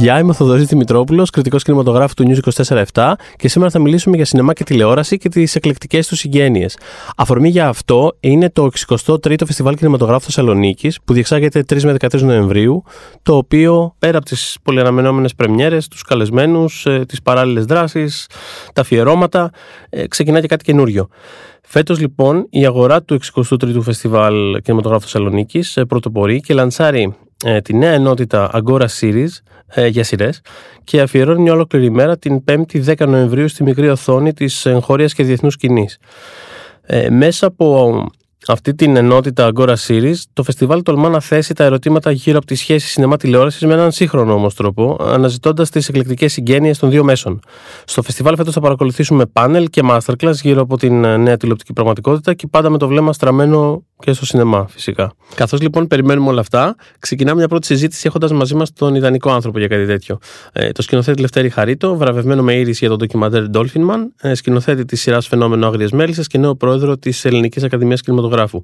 Γεια, είμαι ο Θοδωρής Δημητρόπουλος, κριτικός κινηματογράφου του News 24-7 και σήμερα θα μιλήσουμε για σινεμά και τηλεόραση και τις εκλεκτικές τους συγγένειες. Αφορμή για αυτό είναι το 63ο Φεστιβάλ Κινηματογράφου Θεσσαλονίκης που διεξάγεται 3 με 13 Νοεμβρίου, το οποίο πέρα από τις πολυαναμενόμενε πρεμιέρες, τους καλεσμένους, ε, τις παράλληλες δράσεις, τα αφιερώματα, ε, ξεκινά και κάτι καινούριο. Φέτος λοιπόν η αγορά του 63ου Φεστιβάλ Κινηματογράφου Θεσσαλονίκης ε, πρωτοπορεί και λανσάρει ε, τη νέα ενότητα Agora Series ε, για σειρές και αφιερώνει μια ολόκληρη ημέρα την 5η 10 Νοεμβρίου στη μικρή οθόνη της εγχώριας και διεθνούς σκηνής. Ε, μέσα από αυτή την ενότητα Agora Series, το φεστιβάλ τολμά να θέσει τα ερωτήματα γύρω από τη σχέση σινεμά-τηλεόραση με έναν σύγχρονο όμως τρόπο, αναζητώντας τις εκλεκτικές συγγένειες των δύο μέσων. Στο φεστιβάλ φέτος θα παρακολουθήσουμε πάνελ και masterclass γύρω από την ε, νέα τηλεοπτική πραγματικότητα και πάντα με το βλέμμα στραμμένο και στο σινεμά, φυσικά. Καθώς λοιπόν περιμένουμε όλα αυτά, ξεκινάμε μια πρώτη συζήτηση έχοντας μαζί μας τον ιδανικό άνθρωπο για κάτι τέτοιο. Ε, το σκηνοθέτη Λευτέρη Χαρίτο, βραβευμένο με ήρηση για τον ντοκιμαντέρ Dolphin Man, ε, σκηνοθέτη της σειράς Φαινόμενο Άγριε Μέλισσε και νέο πρόεδρο της Ελληνικής Ακαδημίας Κινηματογράφου.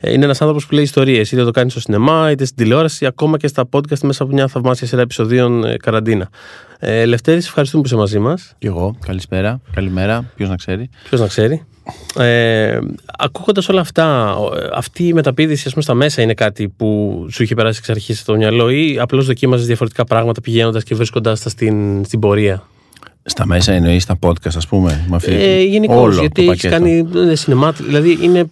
Ε, είναι ένας άνθρωπος που λέει ιστορίες, είτε το κάνει στο σινεμά, είτε στην τηλεόραση, ακόμα και στα podcast μέσα από μια θαυμάσια σειρά επεισοδίων ε, καραντίνα. Ε, Λευτέρη, ευχαριστούμε που είσαι μαζί μας. Και εγώ. Καλησπέρα. Καλημέρα. Ποιος να ξέρει. Ποιος να ξέρει. Ε, Ακούγοντας όλα αυτά, αυτή η μεταπίδηση ας πούμε, στα μέσα είναι κάτι που σου είχε περάσει εξ αρχής στο μυαλό ή απλώς δοκίμαζες διαφορετικά πράγματα πηγαίνοντας και βρίσκοντά τα στην, στην πορεία; Στα μέσα εννοείς στα podcast, ας πούμε. Με αυτή... ε, Γενικώς, γιατί έχεις κάνει ε, σινεμά. Δηλαδή, είναι,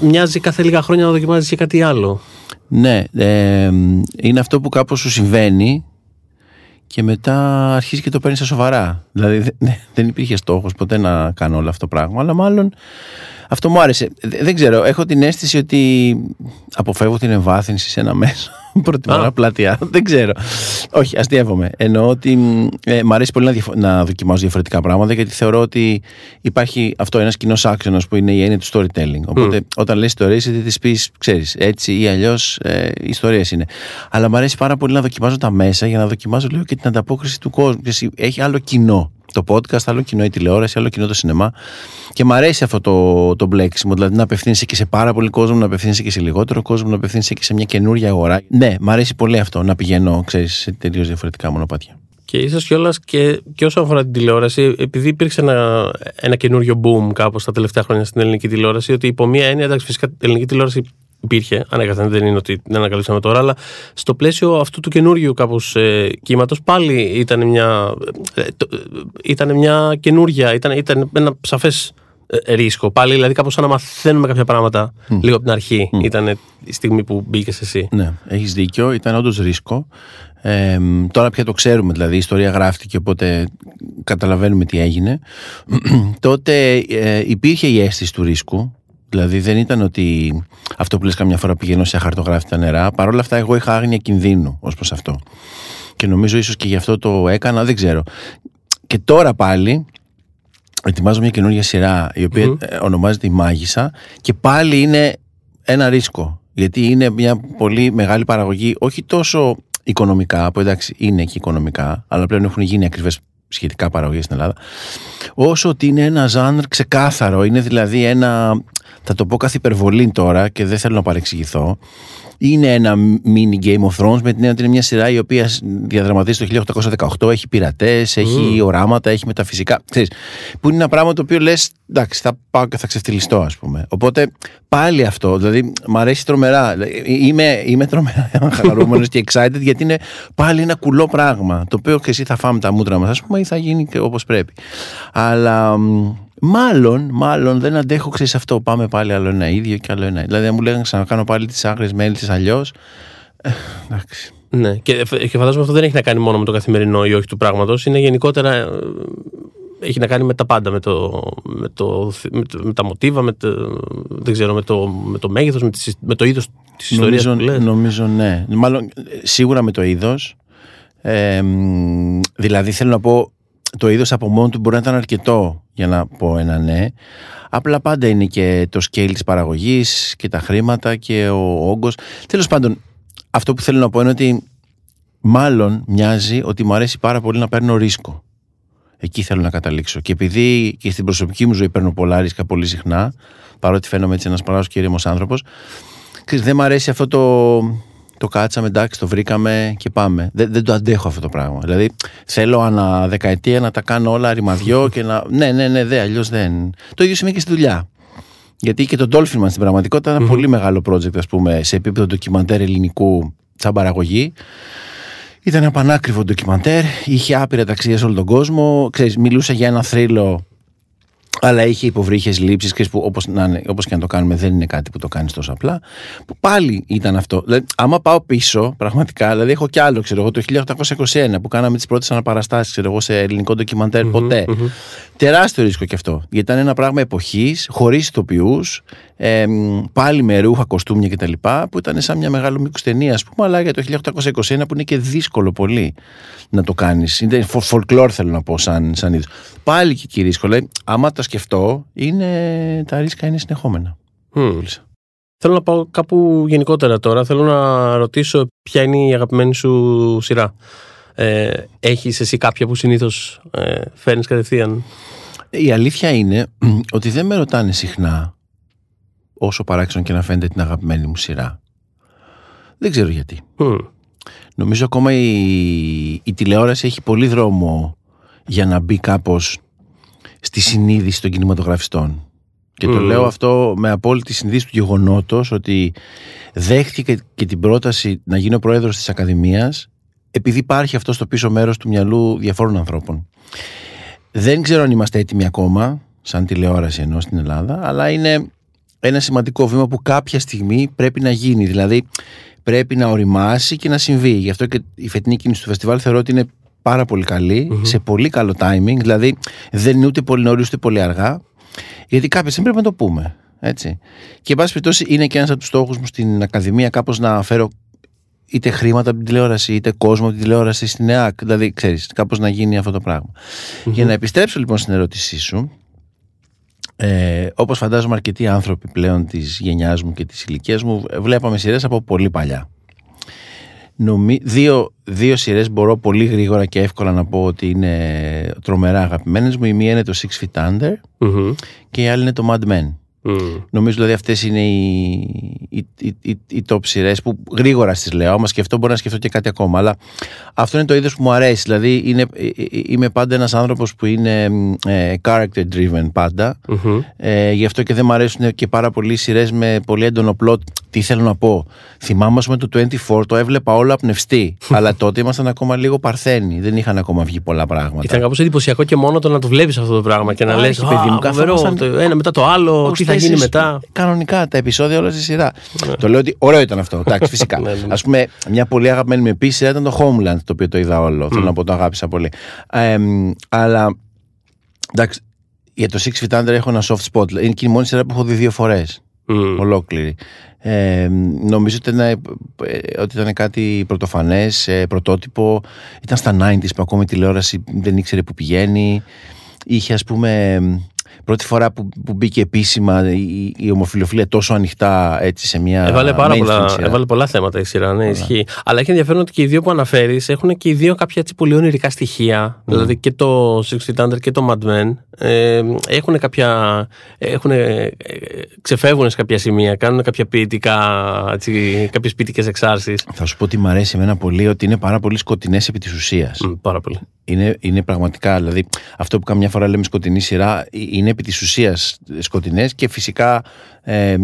μοιάζει κάθε λίγα χρόνια να δοκιμάζεις και κάτι άλλο. Ναι, ε, είναι αυτό που κάπως σου συμβαίνει και μετά αρχίζει και το παίρνει στα σοβαρά. Δηλαδή δεν υπήρχε στόχος ποτέ να κάνω όλο αυτό το πράγμα, αλλά μάλλον αυτό μου άρεσε. Δεν ξέρω, έχω την αίσθηση ότι αποφεύγω την εμβάθυνση σε ένα μέσο. Προτιμώ να πλατεία. Δεν ξέρω. Όχι, αστείευομαι. Εννοώ ότι ε, μου αρέσει πολύ να, διαφο- να δοκιμάζω διαφορετικά πράγματα γιατί θεωρώ ότι υπάρχει αυτό ένας κοινός άξονα που είναι η έννοια του storytelling. Οπότε όταν λες ιστορίες, είτε τις πεις, ξέρεις, έτσι ή αλλιώς ε, ιστορίες είναι. Αλλά μου αρέσει πάρα πολύ να δοκιμάζω τα μέσα για να δοκιμάζω λίγο και την ανταπόκριση του κόσμου. Έχει άλλο κοινό το podcast, άλλο κοινό η τηλεόραση, άλλο κοινό το σινεμά. Και μου αρέσει αυτό το, το μπλέξιμο. Δηλαδή να απευθύνεσαι και σε πάρα πολύ κόσμο, να απευθύνεσαι και σε λιγότερο κόσμο, να απευθύνεσαι και σε μια καινούργια αγορά. Ναι, μου αρέσει πολύ αυτό να πηγαίνω, ξέρεις, σε τελείως διαφορετικά μονοπάτια. Και ίσως κιόλας και, και όσο αφορά την τηλεόραση, επειδή υπήρξε ένα, ένα καινούριο boom κάπως τα τελευταία χρόνια στην ελληνική τηλεόραση, ότι υπό μία έννοια, εντάξει, φυσικά η ελληνική τηλεόραση υπήρχε, ανέκαθεν δεν είναι ότι την ανακαλύψαμε τώρα, αλλά στο πλαίσιο αυτού του καινούριου κάπως ε, κύματος πάλι ήταν μια, ε, το, ήταν μια καινούρια, ήταν, ήταν ένα σαφές ε, ρίσκο. Πάλι δηλαδή κάπως σαν να μαθαίνουμε κάποια πράγματα mm. λίγο από την αρχή. Mm. Ήταν η στιγμή που μπήκες εσύ. Ναι, έχεις δίκιο. Ήταν όντως ρίσκο. Ε, τώρα πια το ξέρουμε, δηλαδή η ιστορία γράφτηκε, οπότε καταλαβαίνουμε τι έγινε. Τότε ε, υπήρχε η αίσθηση του ρίσκου. Δηλαδή δεν ήταν ότι αυτό που λες καμιά φορά πηγαίνω σε αχαρτογράφητα νερά. Παρ' όλα αυτά εγώ είχα άγνοια κινδύνου ως προς αυτό. Και νομίζω ίσως και γι' αυτό το έκανα, δεν ξέρω. Και τώρα πάλι ετοιμάζω μια καινούργια σειρά η οποία mm-hmm. ονομάζεται η Μάγισσα και πάλι είναι ένα ρίσκο. Γιατί είναι μια πολύ μεγάλη παραγωγή, όχι τόσο οικονομικά, που εντάξει είναι και οικονομικά, αλλά πλέον έχουν γίνει ακριβές σχετικά παραγωγή στην Ελλάδα, όσο ότι είναι ένα ζάνρ ξεκάθαρο. Είναι δηλαδή ένα. Θα το πω κάθε υπερβολή τώρα και δεν θέλω να παρεξηγηθώ. Είναι ένα mini Game of Thrones με την έννοια ότι είναι μια σειρά η οποία διαδραματίζει το 1818, έχει πειρατές, έχει οράματα, έχει μεταφυσικά. Ξέρεις, που είναι ένα πράγμα το οποίο λες, εντάξει, θα πάω και θα ξεφτυλιστώ, ας πούμε. Οπότε πάλι αυτό, δηλαδή μου αρέσει τρομερά. Είμαι, είμαι τρομερά χαρούμενος και excited γιατί είναι πάλι ένα κουλό πράγμα. Το οποίο και εσύ θα φάμε τα μούτρα μας, ας πούμε, ή θα γίνει όπως πρέπει. Αλλά Μάλλον, μάλλον δεν αντέχω, ξέρεις αυτό. Πάμε πάλι άλλο ένα ίδιο και άλλο ένα. Δηλαδή, αν μου λέγανε ξανακάνω πάλι τις άγριες μέλισσες αλλιώς. Ε, εντάξει. Ναι, και, και φαντάζομαι αυτό δεν έχει να κάνει μόνο με το καθημερινό ή όχι του πράγματος. Είναι γενικότερα. Έχει να κάνει με τα πάντα. Με, το, με, το, με, το, με τα μοτίβα, με το, δεν ξέρω, με το, με το μέγεθος, με, με το είδος της ιστορίας που λες. Νομίζω ναι. Μάλλον σίγουρα με το είδος. Ε, δηλαδή θέλω να πω το είδος από μόνο του μπορεί να ήταν αρκετό για να πω ένα ναι. Απλά πάντα είναι και το scale της παραγωγής και τα χρήματα και ο όγκος. Τέλος πάντων, αυτό που θέλω να πω είναι ότι μάλλον μοιάζει ότι μου αρέσει πάρα πολύ να παίρνω ρίσκο. Εκεί θέλω να καταλήξω. Και επειδή και στην προσωπική μου ζωή παίρνω πολλά ρίσκα πολύ συχνά, παρότι φαίνομαι έτσι ένας παράγος και ήρεμος άνθρωπος, δεν μου αρέσει αυτό το, το κάτσαμε, εντάξει, το βρήκαμε και πάμε. Δεν, δεν το αντέχω αυτό το πράγμα. Δηλαδή, θέλω ανά δεκαετία να τα κάνω όλα ρημαδιό και να. Ναι, ναι, ναι, δε, αλλιώς δεν. Το ίδιο σημαίνει και στη δουλειά. Γιατί και το Dolphin στην πραγματικότητα ήταν ένα πολύ μεγάλο project, ας πούμε, σε επίπεδο ντοκιμαντέρ ελληνικού σαν παραγωγή. Ήταν ένα πανάκριβο ντοκιμαντέρ, είχε άπειρα ταξίδια σε όλο τον κόσμο. Ξέρεις, μιλούσε για ένα θρύλο αλλά είχε υποβρύχε λήψεις που όπως όπως και να το κάνουμε δεν είναι κάτι που το κάνεις τόσο απλά. Που πάλι ήταν αυτό. Δηλαδή, άμα πάω πίσω, πραγματικά, δηλαδή έχω κι άλλο, ξέρω εγώ, το 1821 που κάναμε τις πρώτες αναπαραστάσεις, ξέρω εγώ, σε ελληνικό ποτέ. Τεράστιο ρίσκο κι αυτό. Γιατί ήταν ένα πράγμα εποχής, χωρίς ηθοποιούς, ε, πάλι με ρούχα, κοστούμια κτλ. Που ήταν σαν μια μεγάλο μήκο ταινία, ας πούμε, αλλά για το 1821 που είναι και δύσκολο πολύ να το κάνεις. Είναι folklore, θέλω να πω, σαν, σαν είδος. Πάλι και εκεί ρίσκο. Λέει, άμα τα σκεφτώ, είναι, τα ρίσκα είναι συνεχόμενα. Mm. Θέλω να πάω κάπου γενικότερα τώρα. Θέλω να ρωτήσω ποια είναι η αγαπημένη σου σειρά. Ε, έχεις εσύ κάποια που συνήθως ε, φέρνεις κατευθείαν; Η αλήθεια είναι ότι δεν με ρωτάνε συχνά όσο παράξενο και να φαίνεται την αγαπημένη μου σειρά. Δεν ξέρω γιατί. Νομίζω ακόμα η, η τηλεόραση έχει πολύ δρόμο για να μπει κάπως στη συνείδηση των κινηματογραφιστών. Και το λέω αυτό με απόλυτη συνείδηση του γεγονότος ότι δέχτηκε και την πρόταση να γίνω πρόεδρος της Ακαδημίας επειδή υπάρχει αυτό στο πίσω μέρος του μυαλού διαφόρων ανθρώπων. Δεν ξέρω αν είμαστε έτοιμοι ακόμα, σαν τηλεόραση ενώ στην Ελλάδα, αλλά είναι ένα σημαντικό βήμα που κάποια στιγμή πρέπει να γίνει. Δηλαδή πρέπει να οριμάσει και να συμβεί. Γι' αυτό και η φετινή κίνηση του φεστιβάλ θεωρώ ότι είναι πάρα πολύ σε πολύ καλό timing. Δηλαδή δεν είναι ούτε πολύ νωρίς ούτε πολύ αργά. Γιατί κάποια στιγμή πρέπει να το πούμε. Έτσι. Και εν πάση περιπτώσει είναι και ένας από τους στόχους μου στην Ακαδημία κάπως να φέρω είτε χρήματα από την τηλεόραση, είτε κόσμο από την τηλεόραση στην ΕΑΚ. Δηλαδή, ξέρεις, κάπως να γίνει αυτό το πραγμα Για να επιστρέψω λοιπόν στην ερώτησή σου, ε, Όπως φαντάζομαι, αρκετοί άνθρωποι πλέον της γενιάς μου και της ηλικίας μου βλέπαμε σειρές από πολύ παλιά. Νομί... Δύο, δύο σειρές μπορώ πολύ γρήγορα και εύκολα να πω ότι είναι τρομερά αγαπημένες μου. Η μία είναι το Six Feet Under και η άλλη είναι το Mad Men. Mm. Νομίζω δηλαδή αυτές είναι οι, οι, οι, οι, οι top σειρές που γρήγορα στις λέω. Άμα σκεφτώ, μπορεί να σκεφτώ και κάτι ακόμα. Αλλά αυτό είναι το είδος που μου αρέσει. Δηλαδή είναι, ε, ε, είμαι πάντα ένας άνθρωπος που είναι ε, character driven πάντα. Mm-hmm. Ε, γι' αυτό και δεν μου αρέσουν και πάρα πολλοί σειρές με πολύ έντονο plot. Τι θέλω να πω; Θυμάμαι με το 24 το έβλεπα όλο απνευστή. αλλά τότε ήμασταν ακόμα λίγο παρθένοι. Δεν είχαν ακόμα βγει πολλά πράγματα. Ήταν κάπως εντυπωσιακό και μόνο το να το βλέπεις αυτό το πράγμα και να λες: Παιδί μου, το ένα μετά το άλλο. Τι θα γίνει μετά. Κανονικά τα επεισόδια όλα στη σειρά. Ναι. Το λέω ότι ωραίο ήταν αυτό. Εντάξει, φυσικά. Ναι, ναι. Α πούμε, μια πολύ αγαπημένη με επίσης ήταν το Homeland, το οποίο το είδα όλο. Θέλω να πω, το αγάπησα πολύ. αλλά εντάξει, για το Six Feet Under έχω ένα soft spot. Είναι και η μόνη σειρά που έχω δει δύο φορές. Mm. Ολόκληρη. Ε, νομίζω ότι ήταν, ότι ήταν κάτι πρωτοφανές, ε, πρωτότυπο. Ήταν στα 90s που ακόμη η τηλεόραση δεν ήξερε που πηγαίνει. Είχε, ας πούμε, πρώτη φορά που, που μπήκε επίσημα η, η ομοφιλοφιλία τόσο ανοιχτά έτσι σε μια. Έβαλε, πάρα πολλά, σειρά. έβαλε πολλά θέματα η σειρά, ναι, ισχύει. Αλλά έχει ενδιαφέρον ότι και οι δύο που αναφέρεις έχουν και οι δύο κάποια έτσι πολύ ονειρικά στοιχεία. Mm. Δηλαδή και το Six Feet Under και το Mad Men ε, έχουν κάποια. Έχουν, ε, ξεφεύγουν σε κάποια σημεία, κάνουν κάποια ποιητικά, κάποιες ποιητικές εξάρσεις. Θα σου πω ότι μου αρέσει εμένα πολύ ότι είναι πάρα πολύ σκοτεινές επί της ουσίας. Mm, πάρα πολύ. Είναι, είναι πραγματικά, δηλαδή αυτό που καμιά φορά λέμε σκοτεινή σειρά ε, είναι επί της ουσίας σκοτεινές και φυσικά ε,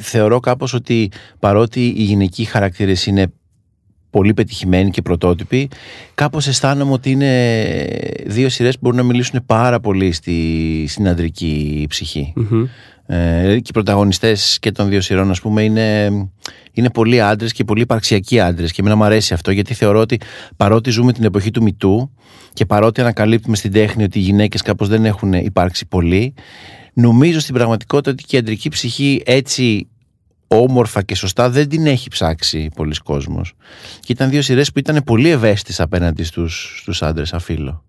θεωρώ κάπως ότι παρότι οι γυναικοί χαρακτήρες είναι πολύ πετυχημένοι και πρωτότυποι κάπως αισθάνομαι ότι είναι δύο σειρές που μπορούν να μιλήσουν πάρα πολύ στη, στην αντρική ψυχή. Ε, και οι πρωταγωνιστές και των δύο σειρών ας πούμε είναι, είναι πολλοί άντρες και πολύ υπαρξιακοί άντρες. Και εμένα μου αρέσει αυτό γιατί θεωρώ ότι παρότι ζούμε την εποχή του Μητού και παρότι ανακαλύπτουμε στην τέχνη ότι οι γυναίκες κάπως δεν έχουν υπάρξει πολύ, νομίζω στην πραγματικότητα ότι και η αντρική ψυχή έτσι όμορφα και σωστά δεν την έχει ψάξει πολλοί κόσμος. Και ήταν δύο σειρές που ήταν πολύ ευαίσθητες απέναντι στους, στους άντρες αφίλο.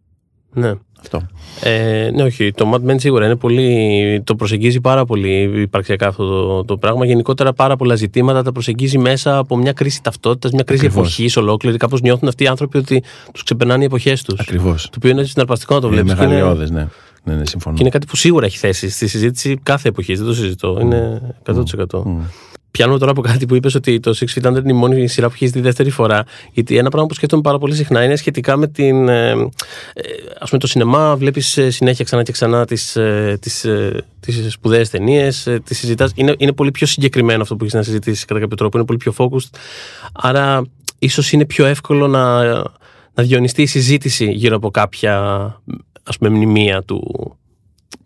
Ναι. Αυτό. Ε, ναι, όχι. Το Mad Men σίγουρα είναι πολύ. Το προσεγγίζει πάρα πολύ υπαρξιακά αυτό το, το πράγμα. Γενικότερα πάρα πολλά ζητήματα τα προσεγγίζει μέσα από μια κρίση ταυτότητας, μια κρίση εποχής ολόκληρη. Κάπως νιώθουν αυτοί οι άνθρωποι ότι τους ξεπερνάνε οι εποχές τους. Ακριβώς. Το οποίο είναι συναρπαστικό να το βλέπεις. Είναι μεγαλειώδες, ναι. Ναι, ναι, συμφωνώ. Και είναι κάτι που σίγουρα έχει θέση στη συζήτηση κάθε εποχή. Δεν το συζητώ. Είναι 100%. Mm. Πιάνω τώρα από κάτι που είπες ότι το Six Feet Under είναι η μόνη σειρά που έχεις δει δεύτερη φορά. Γιατί ένα πράγμα που σκέφτομαι πάρα πολύ συχνά είναι σχετικά με την. Ε, ε ας πούμε, το σινεμά, βλέπεις συνέχεια ξανά και ξανά τις τις, τις σπουδαίες ταινίες, τις συζητάς. Είναι, είναι πολύ πιο συγκεκριμένο αυτό που έχεις να συζητήσεις κατά κάποιο τρόπο. Είναι πολύ πιο focused. Άρα, ίσως είναι πιο εύκολο να, να διονυστεί η συζήτηση γύρω από κάποια ας πούμε, μνημεία του,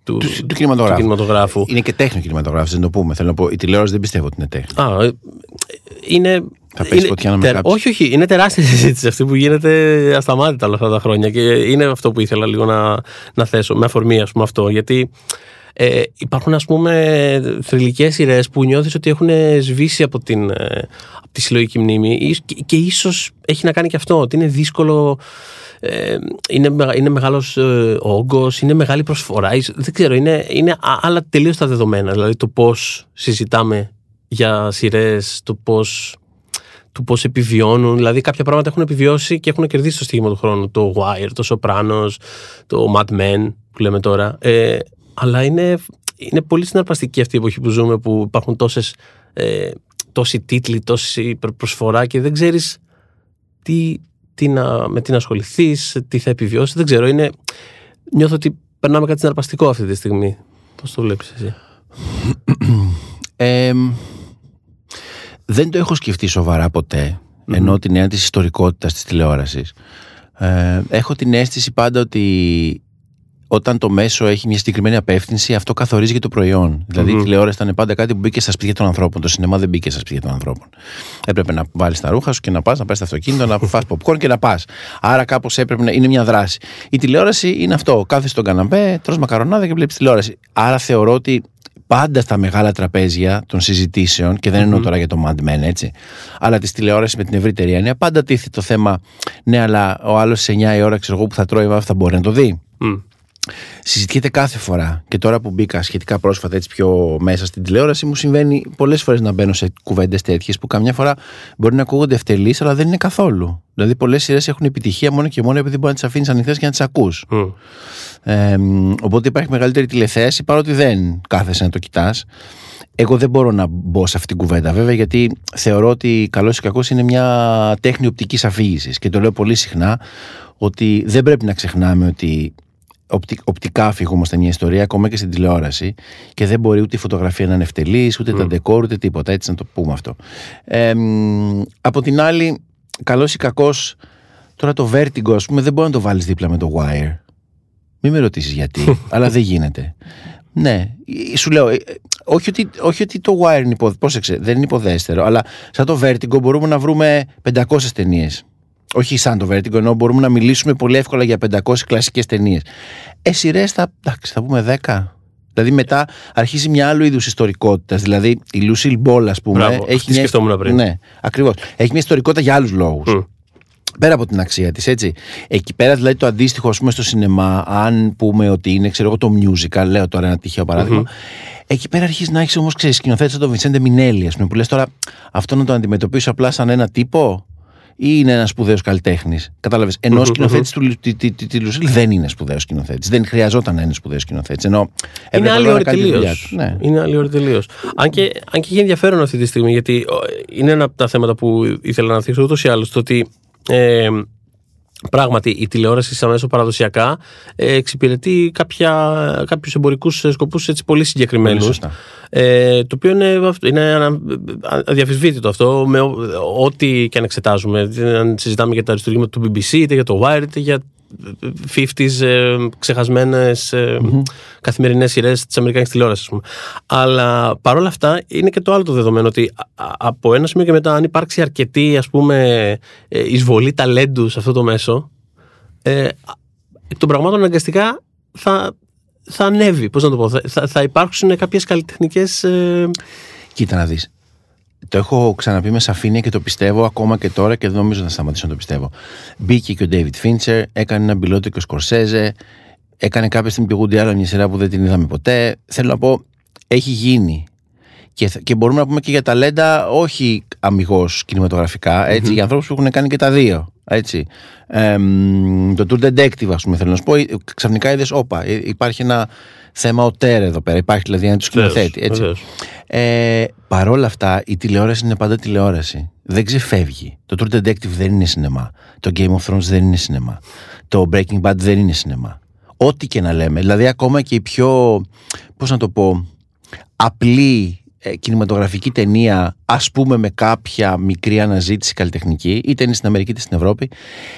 του, του, του, κινηματογράφου. του κινηματογράφου. Είναι και τέχνη ο κινηματογράφος, δεν το πούμε. Θέλω να πω, η τηλεόραση δεν πιστεύω ότι είναι τέχνη. Α, ε, είναι. Θα πέσει φωτιά να τε, Όχι, όχι. Είναι τεράστια συζήτηση αυτή που γίνεται ασταμάτητα όλα αυτά τα χρόνια. Και είναι αυτό που ήθελα λίγο να, να θέσω, με αφορμή, ας πούμε, αυτό. Γιατί ε, υπάρχουν, ας πούμε, θρηλυκές σειρές που νιώθεις ότι έχουν σβήσει από, την, ε, από τη συλλογική μνήμη και, και ίσως έχει να κάνει και αυτό, ότι είναι δύσκολο ε, είναι, είναι μεγάλος ε, όγκος, είναι μεγάλη προσφορά. Δεν ξέρω, είναι, είναι άλλα τελείως τα δεδομένα. Δηλαδή το πώς συζητάμε για σειρές, το πώς του πώς επιβιώνουν. Δηλαδή κάποια πράγματα έχουν επιβιώσει και έχουν κερδίσει το στίγμα του χρόνου. Το Wire, το Sopranos, το Mad Men που λέμε τώρα. Ε, αλλά είναι, είναι πολύ συναρπαστική αυτή η εποχή που ζούμε που υπάρχουν τόσες, ε, τόσοι τίτλοι, τόση προσφορά και δεν ξέρεις τι, τι να, με τι να ασχοληθείς, τι θα επιβιώσεις. Δεν ξέρω. Είναι, νιώθω ότι περνάμε κάτι συναρπαστικό αυτή τη στιγμή. Πώς το βλέπεις εσύ; δεν το έχω σκεφτεί σοβαρά ποτέ. Mm-hmm. Ενώ την έννοια της ιστορικότητας της τηλεόρασης. Ε, έχω την αίσθηση πάντα ότι όταν το μέσο έχει μια συγκεκριμένη απεύθυνση, αυτό καθορίζει και το προϊόν. Δηλαδή, η τηλεόραση ήταν πάντα κάτι που μπήκε στα σπίτια των ανθρώπων. Το σινεμά δεν μπήκε στα σπίτια των ανθρώπων. Έπρεπε να βάλεις τα ρούχα σου και να πας, να πάρει το αυτοκίνητο, να φας popcorn και να πας. Άρα, κάπως έπρεπε να είναι μια δράση. Η τηλεόραση είναι αυτό. Κάθεσαι στον καναπέ, τρώ μακαρονάδα και βλέπεις τηλεόραση. Άρα, θεωρώ ότι πάντα στα μεγάλα τραπέζια των συζητήσεων, και δεν εννοώ τώρα για το Mad Men, έτσι, αλλά της τηλεόρασης με την ευρύτερη έννοια, πάντα τίθεται το θέμα, ναι, αλλά ο άλλος σε 9 η ώρα, ξέρω εγώ, που θα τρώει, θα μπορεί να το δει συζητιέται κάθε φορά. Και τώρα που μπήκα σχετικά πρόσφατα έτσι πιο μέσα στην τηλεόραση, μου συμβαίνει πολλές φορές να μπαίνω σε κουβέντες τέτοιες που καμιά φορά μπορεί να ακούγονται ευτελείς, αλλά δεν είναι καθόλου. Δηλαδή, πολλές σειρές έχουν επιτυχία μόνο και μόνο επειδή μπορεί να τις αφήνεις ανοιχτές και να τις ακούς. Mm. Ε, οπότε υπάρχει μεγαλύτερη τηλεθέαση παρότι δεν κάθεσαι να το κοιτάς. Εγώ δεν μπορώ να μπω σε αυτήν την κουβέντα βέβαια γιατί θεωρώ ότι καλός ή κακός είναι μια τέχνη οπτικής αφήγησης. Και το λέω πολύ συχνά ότι δεν πρέπει να ξεχνάμε ότι οπτικά φυγούμαστε μια ιστορία, ακόμα και στην τηλεόραση, και δεν μπορεί ούτε η φωτογραφία να είναι ευτελής, ούτε τα ντεκόρ, ούτε τίποτα. Έτσι να το πούμε αυτό. Ε, από την άλλη, καλός ή κακός, τώρα το Vertigo, ας πούμε, δεν μπορεί να το βάλεις δίπλα με το Wire. Μην με ρωτήσεις γιατί, αλλά δεν γίνεται. Ναι, σου λέω, ε, όχι ότι, όχι ότι το Wire είναι υποδέστερο, δεν είναι υποδέστερο, αλλά σαν το Vertigo μπορούμε να βρούμε 500 ταινίες όχι σαν το Vertigo, ενώ μπορούμε να μιλήσουμε πολύ εύκολα για 500 κλασικές ταινίες. Ε, σειρές θα, θα πούμε 10. Δηλαδή μετά αρχίζει μια άλλο είδους ιστορικότητας. Δηλαδή η Lucille Ball, ας πούμε. Μπράβο, έχει μια... σκεφτόμουν πριν. Ναι, ακριβώς. Έχει μια ιστορικότητα για άλλους λόγους. Πέρα από την αξία της, έτσι. Εκεί πέρα, δηλαδή, το αντίστοιχο, ας πούμε, στο σινεμά, αν πούμε ότι είναι, ξέρω εγώ, το musical, λέω τώρα ένα τυχαίο παράδειγμα, mm-hmm. εκεί πέρα αρχίζει να έχεις όμως, ξέρεις, σκηνοθέτης σαν τον Βινσέντε Μινέλη, ας πούμε, που λες τώρα αυτό να το αντιμετωπίσω απλά σαν ένα τύπο; Ή είναι ένας σπουδαίος καλλιτέχνης. Κατάλαβες. Ενώ ο σκηνοθέτης του τη Λουσίλ δεν είναι σπουδαίος σκηνοθέτης. Δεν χρειαζόταν να είναι σπουδαίος σκηνοθέτης. Ενώ είναι άλλη ώρα τελείως. Ναι. Είναι άλλη ώρα τελείως. Αν, και, αν και έχει ενδιαφέρον αυτή τη στιγμή, γιατί είναι ένα από τα θέματα που ήθελα να θίξω ούτως ή άλλως. Το ότι ε, Πράγματι, η τηλεόραση σαν μέσο παραδοσιακά ε, εξυπηρετεί κάποια, κάποιους εμπορικούς σκοπούς έτσι πολύ συγκεκριμένους. Ε, το οποίο είναι, είναι αδιαφυσβήτητο αυτό με ό,τι και αν εξετάζουμε. Αν συζητάμε για τα αριστουργήματα του BBC, είτε για το Wire, είτε για 50s ε, ξεχασμένες ε, mm-hmm. καθημερινές σειρές της Αμερικάνικης τηλεόρασης αλλά παρόλα αυτά είναι και το άλλο το δεδομένο ότι από ένα σημείο και μετά αν υπάρξει αρκετή ας πούμε ε, εισβολή ταλέντου σε αυτό το μέσο ε, εκ των πραγμάτων αναγκαστικά θα, θα ανέβει. Πώς να το πω θα, θα υπάρξουν κάποιες καλλιτεχνικές ε... Κοίτα να δεις το έχω ξαναπεί με σαφήνεια και το πιστεύω ακόμα και τώρα και δεν νομίζω να σταματήσω να το πιστεύω. Μπήκε και ο David Fincher, έκανε ένα μπιλότο και ο Σκορσέζε, έκανε κάποια στιγμή και ο μια σειρά που δεν την είδαμε ποτέ. Θέλω να πω, έχει γίνει. Και, και μπορούμε να πούμε και για ταλέντα, όχι αμυγός κινηματογραφικά, έτσι, mm-hmm. για ανθρώπους που έχουν κάνει και τα δύο. Έτσι. Ε, το Tour Detective, ας πούμε, θέλω να σου πω, ε, ξαφνικά είδες, όπα, ε, υπάρχει ένα θέμα οτέρ εδώ πέρα. Υπάρχει δηλαδή ένα του σκηνοθέτη. Έτσι. Ε, Παρ' όλα αυτά, η τηλεόραση είναι πάντα τηλεόραση. Δεν ξεφεύγει. Το True Detective δεν είναι σινεμά. Το Game of Thrones δεν είναι σινεμά. Το Breaking Bad δεν είναι σινεμά. Ό,τι και να λέμε. Δηλαδή, ακόμα και η πιο, πώς να το πω, απλή ε, κινηματογραφική ταινία, ας πούμε με κάποια μικρή αναζήτηση καλλιτεχνική, είτε είναι στην Αμερική είτε στην Ευρώπη,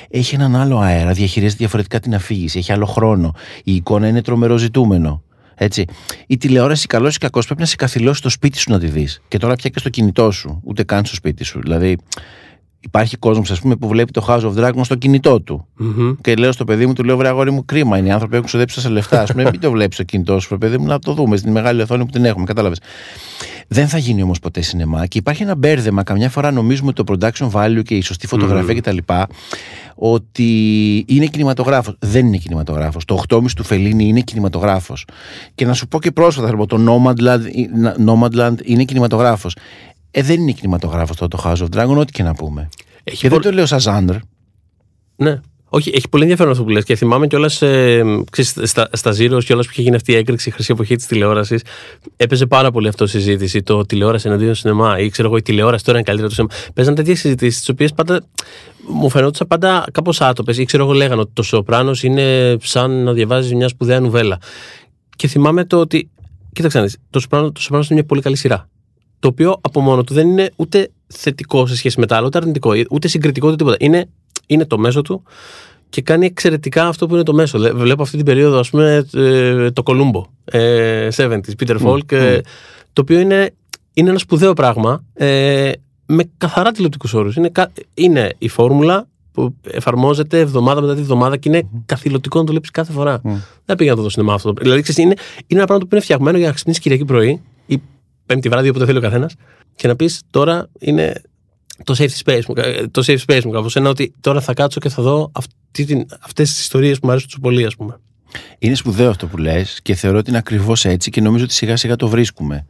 έχει έναν άλλο αέρα, διαχειρίζεται διαφορετικά την αφήγηση, έχει άλλο χρόνο. Η εικόνα είναι τρομερό ζητούμενο. Έτσι. Η τηλεόραση, καλός ή κακός, πρέπει να σε καθυλώσει στο σπίτι σου να τη δεις. Και τώρα πια και στο κινητό σου, ούτε καν στο σπίτι σου. Δηλαδή, υπάρχει κόσμος, ας πούμε, που βλέπει το House of Dragons στο κινητό του. Mm-hmm. Και λέω στο παιδί μου, του λέω: Βρε αγόρι μου, κρίμα είναι. Οι άνθρωποι έχουν ξοδέψει σε λεφτά. Α πούμε, μην το βλέπεις στο κινητό σου, παιδί μου, να το δούμε στην μεγάλη οθόνη που την έχουμε. Κατάλαβες. Δεν θα γίνει όμως ποτέ σινεμά και υπάρχει ένα μπέρδεμα. Καμιά φορά νομίζουμε το production value και η σωστή φωτογραφία mm. κτλ. ότι είναι κινηματογράφος. Δεν είναι κινηματογράφος. Το 8,5 του Φελίνη είναι κινηματογράφος. Και να σου πω και πρόσφατα, το Nomadland, Nomadland είναι κινηματογράφος. Ε, δεν είναι κινηματογράφος το, το House of Dragon, ό,τι και να πούμε. Έχει και δεν το λέω σαν ζάντρ. Ναι. Όχι, έχει πολύ ενδιαφέρον αυτό που λες και θυμάμαι κιόλας ε, στα, στα Zeros κιόλας που είχε γίνει αυτή η έκρηξη η χρυσή εποχή της τηλεόρασης. Έπαιζε πάρα πολύ αυτό η συζήτηση. Το τηλεόραση εναντίον σινεμά ή ξέρω εγώ η τηλεόραση τώρα είναι καλύτερα το σινεμά. Παίζαν τέτοιες συζητήσεις τις οποίες πάντα μου φαινόταν πάντα κάπως άτοπες ή ξέρω εγώ λέγανε ότι το Σοπράνο είναι σαν να διαβάζεις μια σπουδαία νουβέλα. Και θυμάμαι το ότι. Κοίταξε, το Σοπράνο, το Σοπράνο είναι μια πολύ καλή σειρά. Το οποίο από μόνο του δεν είναι ούτε θετικό σε σχέση με τα άλλα, ούτε αρνητικό, ούτε συγκριτικό, ούτε τίποτα. Είναι είναι το μέσο του και κάνει εξαιρετικά αυτό που είναι το μέσο. Βλέπω αυτή την περίοδο, ας πούμε, ε, το Κολούμπο, 70s, Peter Falk, ε, το οποίο είναι, είναι ένα σπουδαίο πράγμα ε, με καθαρά τηλεοπτικούς όρους. Είναι, είναι η φόρμουλα που εφαρμόζεται εβδομάδα μετά τη εβδομάδα και είναι mm. καθηλωτικό να το βλέπεις κάθε φορά. Δεν πήγα να το δω σινεμά αυτό. Δηλαδή, ξέρεις, είναι, είναι ένα πράγμα που είναι φτιαγμένο για να ξυπνήσει Κυριακή πρωί ή Πέμπτη βράδυ, όποτε θέλει ο καθένας, και να πεις τώρα είναι το safe space μου, ε, το safe space μου κάπως, ένα ότι τώρα θα κάτσω και θα δω αυτή αυτές τις ιστορίες που μου αρέσουν τόσο πολύ ας πούμε. Είναι σπουδαίο αυτό που λες και θεωρώ ότι είναι ακριβώς έτσι και νομίζω ότι σιγά σιγά το βρίσκουμε.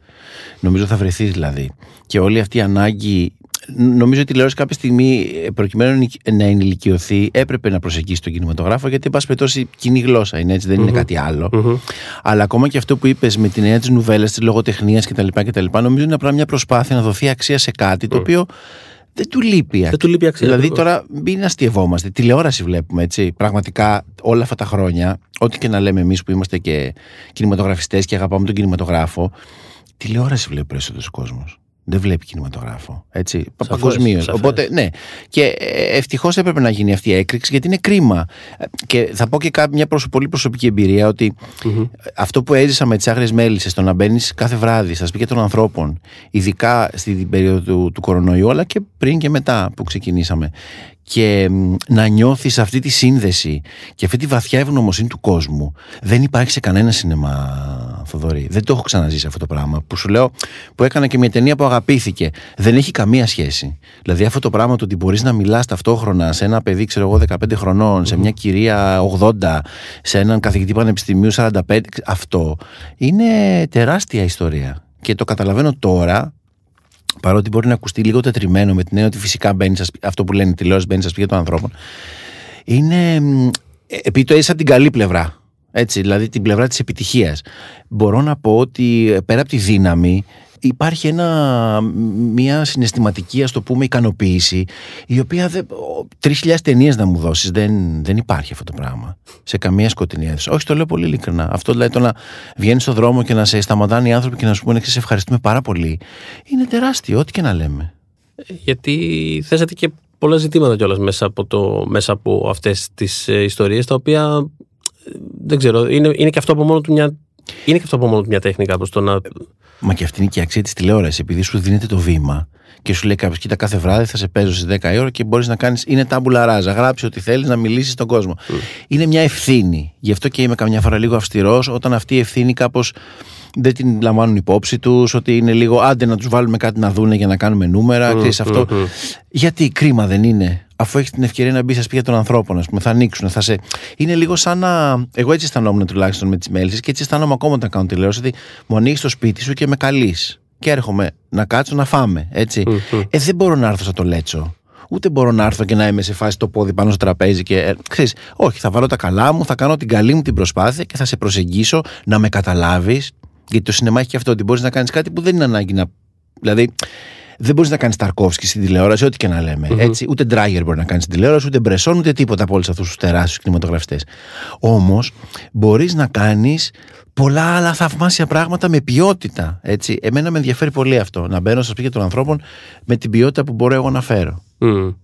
Νομίζω θα βρεθείς δηλαδή. Και όλη αυτή η ανάγκη νομίζω ότι η τηλεόραση κάποια στιγμή προκειμένου να ενηλικιωθεί έπρεπε να προσεγγίσει τον κινηματογράφο γιατί εν πάση περιπτώσει κοινή γλώσσα είναι έτσι, δεν είναι κάτι Αλλά ακόμα και αυτό που είπες με την έννοια της νουβέλας, της λογοτεχνίας κτλ. Νομίζω είναι απλά μια προσπάθεια να δοθεί αξία σε κάτι το οποίο δεν του λείπει Δεν του λείπει αξία. Δηλαδή τώρα μην αστειευόμαστε. Τηλεόραση βλέπουμε έτσι. Πραγματικά όλα αυτά τα χρόνια, ό,τι και να λέμε εμείς που είμαστε και κινηματογραφιστές και αγαπάμε τον κινηματογράφο, τηλεόραση βλέπει περισσότερος κόσμος δεν βλέπει κινηματογράφο. Έτσι, παγκοσμίως. Οπότε, ναι. Και ε, ευτυχώς έπρεπε να γίνει αυτή η έκρηξη γιατί είναι κρίμα. Και θα πω και μια πολύ προσωπική εμπειρία αυτό που έζησα με τις άγριες μέλισσες, το να μπαίνεις κάθε βράδυ στα σπίτια των ανθρώπων, ειδικά στην περίοδο του, του κορονοϊού, αλλά και πριν και μετά που ξεκινήσαμε, και να νιώθεις αυτή τη σύνδεση και αυτή τη βαθιά ευγνωμοσύνη του κόσμου δεν υπάρχει σε κανένα σινεμά Θοδωρή. Δεν το έχω ξαναζήσει αυτό το πράγμα. Που σου λέω που έκανα και μια ταινία που αγαπήθηκε. Δεν έχει καμία σχέση. Δηλαδή αυτό το πράγμα το ότι μπορείς να μιλάς ταυτόχρονα σε ένα παιδί ξέρω εγώ 15 χρονών σε μια κυρία 80 σε έναν καθηγητή πανεπιστημίου 45 αυτό είναι τεράστια ιστορία. Και το καταλαβαίνω τώρα παρότι μπορεί να ακουστεί λίγο τετριμένο με την έννοια ότι φυσικά μπαίνει αυτό που λένε τηλεόραση μπαίνει στα σπίτια των ανθρώπων, είναι ε, επειδή το έζησα την καλή πλευρά. Έτσι, δηλαδή την πλευρά της επιτυχίας. Μπορώ να πω ότι ε, πέρα από τη δύναμη υπάρχει ένα, μια συναισθηματική, ας το πούμε, ικανοποίηση, η οποία τρεις χιλιάδες ταινίες να μου δώσεις, δεν, δεν υπάρχει αυτό το πράγμα. Σε καμία σκοτεινή αίθουσα. Όχι, το λέω πολύ ειλικρινά. Αυτό δηλαδή το να βγαίνεις στον δρόμο και να σε σταματάνε οι άνθρωποι και να σου πούνε σε ευχαριστούμε πάρα πολύ, είναι τεράστιο, ό,τι και να λέμε. Γιατί θέσατε και πολλά ζητήματα κιόλας μέσα από, το, μέσα από αυτές τις ε, ιστορίες τα οποία ε, δεν ξέρω, είναι, είναι και αυτό από μόνο του μια είναι και αυτό από μόνο μια τέχνη κάπως το να Μα και αυτή είναι και η αξία της τηλεόρασης. Επειδή σου δίνεται το βήμα και σου λέει κάποιος: Κοίτα, κάθε βράδυ θα σε παίζω στι 10 η ώρα και μπορείς να κάνεις. Είναι τάμπουλα ράζα. Γράψει ό,τι θέλεις να μιλήσεις στον κόσμο. Mm. Είναι μια ευθύνη. Γι' αυτό και είμαι καμιά φορά λίγο αυστηρός όταν αυτή η ευθύνη κάπως δεν την λαμβάνουν υπόψη τους, ότι είναι λίγο άντε να τους βάλουμε κάτι να δούνε για να κάνουμε νούμερα. Mm, αυτό. Mm, Γιατί κρίμα δεν είναι αφού έχεις την ευκαιρία να μπεις στα σπίτια των ανθρώπων, ας πούμε, θα ανοίξουν. Θα σε... Είναι λίγο σαν να. Εγώ έτσι αισθανόμουν τουλάχιστον με τις μέλισσε και έτσι αισθάνομαι ακόμα όταν κάνω τηλεόραση. Ότι μου ανοίγεις το σπίτι σου και με καλείς. Και έρχομαι να κάτσω να φάμε. Έτσι. Ε, δεν μπορώ να έρθω σαν το λέτσο. ούτε μπορώ να έρθω και να είμαι σε φάση το πόδι πάνω στο τραπέζι και ε, ξέρεις, όχι, θα βάλω τα καλά μου, θα κάνω την καλή μου την προσπάθεια και θα σε προσεγγίσω να με καταλάβεις. Γιατί το σινεμά έχει και αυτό ότι μπορείς να κάνεις κάτι που δεν είναι ανάγκη να. Δηλαδή, δεν μπορείς να κάνεις Ταρκόφσκι στην τηλεόραση, ό,τι και να λέμε. Mm-hmm. Έτσι, ούτε Ντράγερ μπορεί να κάνει στην τηλεόραση, ούτε Μπρεσόν, ούτε τίποτα από όλους αυτούς τους τεράστιους κινηματογραφιστές. Όμως, μπορείς να κάνεις πολλά άλλα θαυμάσια πράγματα με ποιότητα. Έτσι. Εμένα με ενδιαφέρει πολύ αυτό. Να μπαίνω στα σπίτια των ανθρώπων με την ποιότητα που μπορώ εγώ να φέρω. Mm.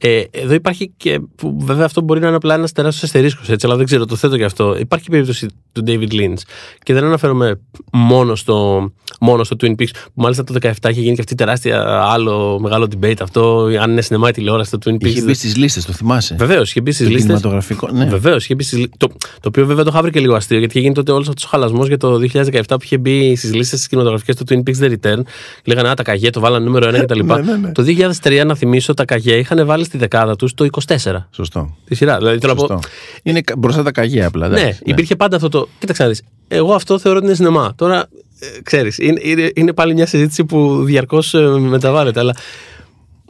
Ε, εδώ υπάρχει και. Που, βέβαια, αυτό μπορεί να είναι απλά ένας τεράστιος αστερίσκος, έτσι, αλλά δεν ξέρω, το θέτω και αυτό. Υπάρχει η περίπτωση του David Lynch και δεν αναφέρομαι μόνο στο, μόνο στο Twin Peaks, που μάλιστα το 2017 είχε γίνει και αυτή τεράστια άλλο μεγάλο debate αυτό, αν είναι σινεμά ή τηλεόραση το Twin Peaks. Είχε μπει στις λίστες, το θυμάσαι; Βεβαίως, είχε μπει στις λίστες. Κινηματογραφικό, ναι. Βεβαίως, είχε μπει στις... το, το οποίο βέβαια το είχα βρει και λίγο αστείο, γιατί είχε γίνει τότε όλος αυτός ο χαλασμός για το 2017 που είχε μπει στις λίστες τη κινηματογραφικές του Twin Peaks The Return. Λέγανε Α, τα καγέ το βάλανε νούμερο 1 κτλ. ναι, ναι, ναι. Το 2003, να θυμίσω, τα καγέ είχαν βάλει στη δεκάδα τους το 24. Σωστό. Τη σειρά. Δηλαδή, Σωστό. Πω... Είναι μπροστά τα καγέ απλά. Ναι, ναι, υπήρχε πάντα αυτό το. Κοίταξε να δεις. Εγώ αυτό θεωρώ ότι είναι σινεμά. Τώρα, ε, ξέρεις, είναι, είναι, είναι, πάλι μια συζήτηση που διαρκώς ε, μεταβάλλεται. Αλλά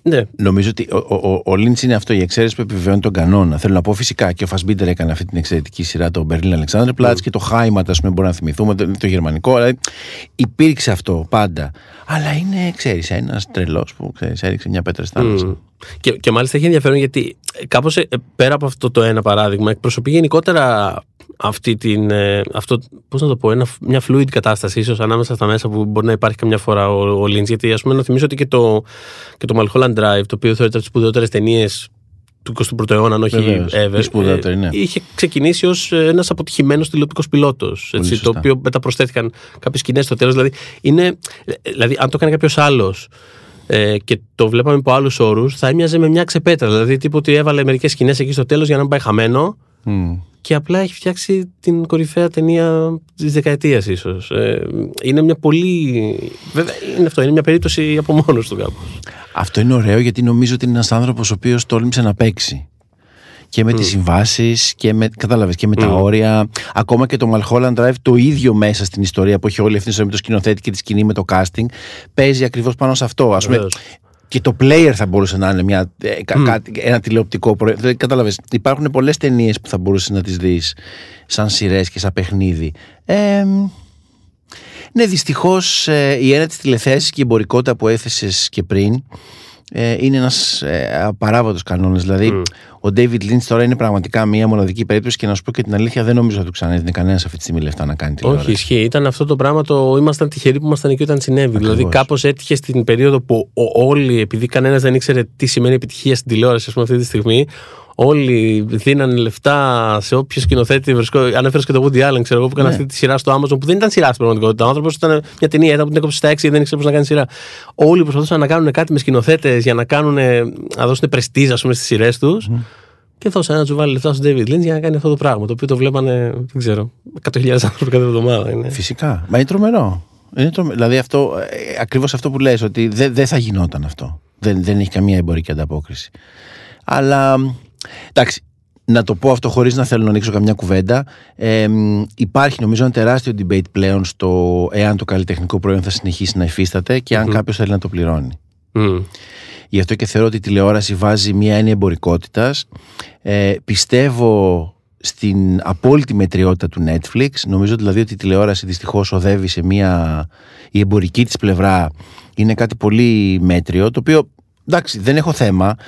ναι. Νομίζω ότι ο, ο, ο Λίντς είναι αυτό, η εξαίρεση που επιβεβαιώνει τον κανόνα. Θέλω να πω φυσικά και ο Φασμπίντερ έκανε αυτή την εξαιρετική σειρά, το Berlin Alexander Platz mm. και το Χάιματα, ας πούμε, μπορούμε να θυμηθούμε, το, το γερμανικό. Δηλαδή, υπήρξε αυτό πάντα. Αλλά είναι, ξέρεις, ένας τρελός που ξέρεις, έριξε μια πέτρα στα mm. Και, και μάλιστα έχει ενδιαφέρον γιατί κάπως ε, πέρα από αυτό το ένα παράδειγμα, εκπροσωπεί γενικότερα αυτή την, ε, αυτό, πώς να το πω, ένα, μια fluid κατάσταση ίσως ανάμεσα στα μέσα που μπορεί να υπάρχει καμιά φορά ο, ο Lynch, γιατί ας πούμε να θυμίσω ότι και το, και το Mulholland Drive, το οποίο θεωρείται από τις σπουδαιότερες ταινίες του 21ου αιώνα, αν όχι ever, ε, ναι. είχε ξεκινήσει ως ένας αποτυχημένος τηλεοπτικός πιλότος. Το οποίο μετά προσθέθηκαν κάποιες σκηνές στο τέλος. Δηλαδή, είναι, δηλαδή, αν το έκανε κάποιος άλλος ε, και το βλέπαμε από άλλους όρους, θα έμοιαζε με μια ξεπέτρα. Δηλαδή, τύπου ότι έβαλε μερικές σκηνές εκεί στο τέλος για να μην πάει χαμένο. Mm και απλά έχει φτιάξει την κορυφαία ταινία της δεκαετίας, ίσως. Ε, είναι μια πολύ. Βέβαια, είναι αυτό, είναι μια περίπτωση από μόνος του κάπως. Αυτό είναι ωραίο γιατί νομίζω ότι είναι ένας άνθρωπος ο οποίος τόλμησε να παίξει. Και με mm. τι συμβάσεις και με, κατάλαβες, και με mm. τα όρια. Ακόμα και το Mulholland Drive, το ίδιο μέσα στην ιστορία που έχει όλη αυτή την ιστορία με το σκηνοθέτη και τη σκηνή με το casting, παίζει ακριβώς πάνω σε αυτό. Α πούμε, και το player θα μπορούσε να είναι μια, mm. ένα τηλεοπτικό προϊόν. Δηλαδή, κατάλαβες, υπάρχουν πολλές ταινίες που θα μπορούσες να τις δεις σαν σειρές και σαν παιχνίδι. Ε, ναι, δυστυχώς ε, η έννοια της τηλεθέσης και η εμπορικότητα που έθεσες και πριν ε, είναι ένας ε, απαράβατος κανόνας. Δηλαδή, mm. ο David Lynch τώρα είναι πραγματικά μια μοναδική περίπτωση και να σου πω και την αλήθεια, δεν νομίζω ότι του ξανέδινε κανένας αυτή τη στιγμή λεφτά να κάνει τηλεόραση. Όχι, ισχύει. Ήταν αυτό το πράγμα το. Ήμασταν τυχεροί που ήμασταν εκεί όταν συνέβη. Ακριβώς. Δηλαδή, κάπως έτυχε στην περίοδο που όλοι, επειδή κανένας δεν ήξερε τι σημαίνει επιτυχία στην τηλεόραση, ας πούμε, αυτή τη στιγμή, Όλοι δίνανε λεφτά σε όποιο σκηνοθέτη βρισκό. Ανέφερες και το Woody Allen, ξέρω εγώ, που έκανε ναι. αυτή τη σειρά στο Amazon, που δεν ήταν σειρά στην πραγματικότητα. Ο άνθρωπος ήταν μια ταινία, ήταν που την έκοψε στα 6 και δεν ήξερε πώς να κάνει σειρά. Όλοι προσπαθούσαν να κάνουν κάτι με σκηνοθέτες για να, κάνουν, να δώσουν πρεστίζα στις σειρές τους. Mm. Και δώσαν ένα τζουβάλι λεφτά στον David Lynch για να κάνει αυτό το πράγμα. Το οποίο το βλέπανε, δεν ξέρω, 100.000 άνθρωποι κάθε εβδομάδα. Είναι. Φυσικά. Μα είναι τρομερό. Είναι τρομε... Δηλαδή αυτό, ε, ακριβώς αυτό που λες ότι δεν δε θα γινόταν αυτό. Δεν, δεν έχει καμία εμπορική ανταπόκριση. Αλλά Εντάξει, να το πω αυτό χωρίς να θέλω να ανοίξω καμιά κουβέντα. Ε, υπάρχει νομίζω ένα τεράστιο debate πλέον στο εάν το καλλιτεχνικό προϊόν θα συνεχίσει να υφίσταται και αν mm. κάποιος θέλει να το πληρώνει. Mm. Γι' αυτό και θεωρώ ότι η τηλεόραση βάζει μια έννοια εμπορικότητας. Ε, πιστεύω στην απόλυτη μετριότητα του Netflix. Νομίζω δηλαδή ότι η τηλεόραση δυστυχώς οδεύει σε μια. η εμπορική της πλευρά είναι κάτι πολύ μέτριο, το οποίο εντάξει, δεν έχω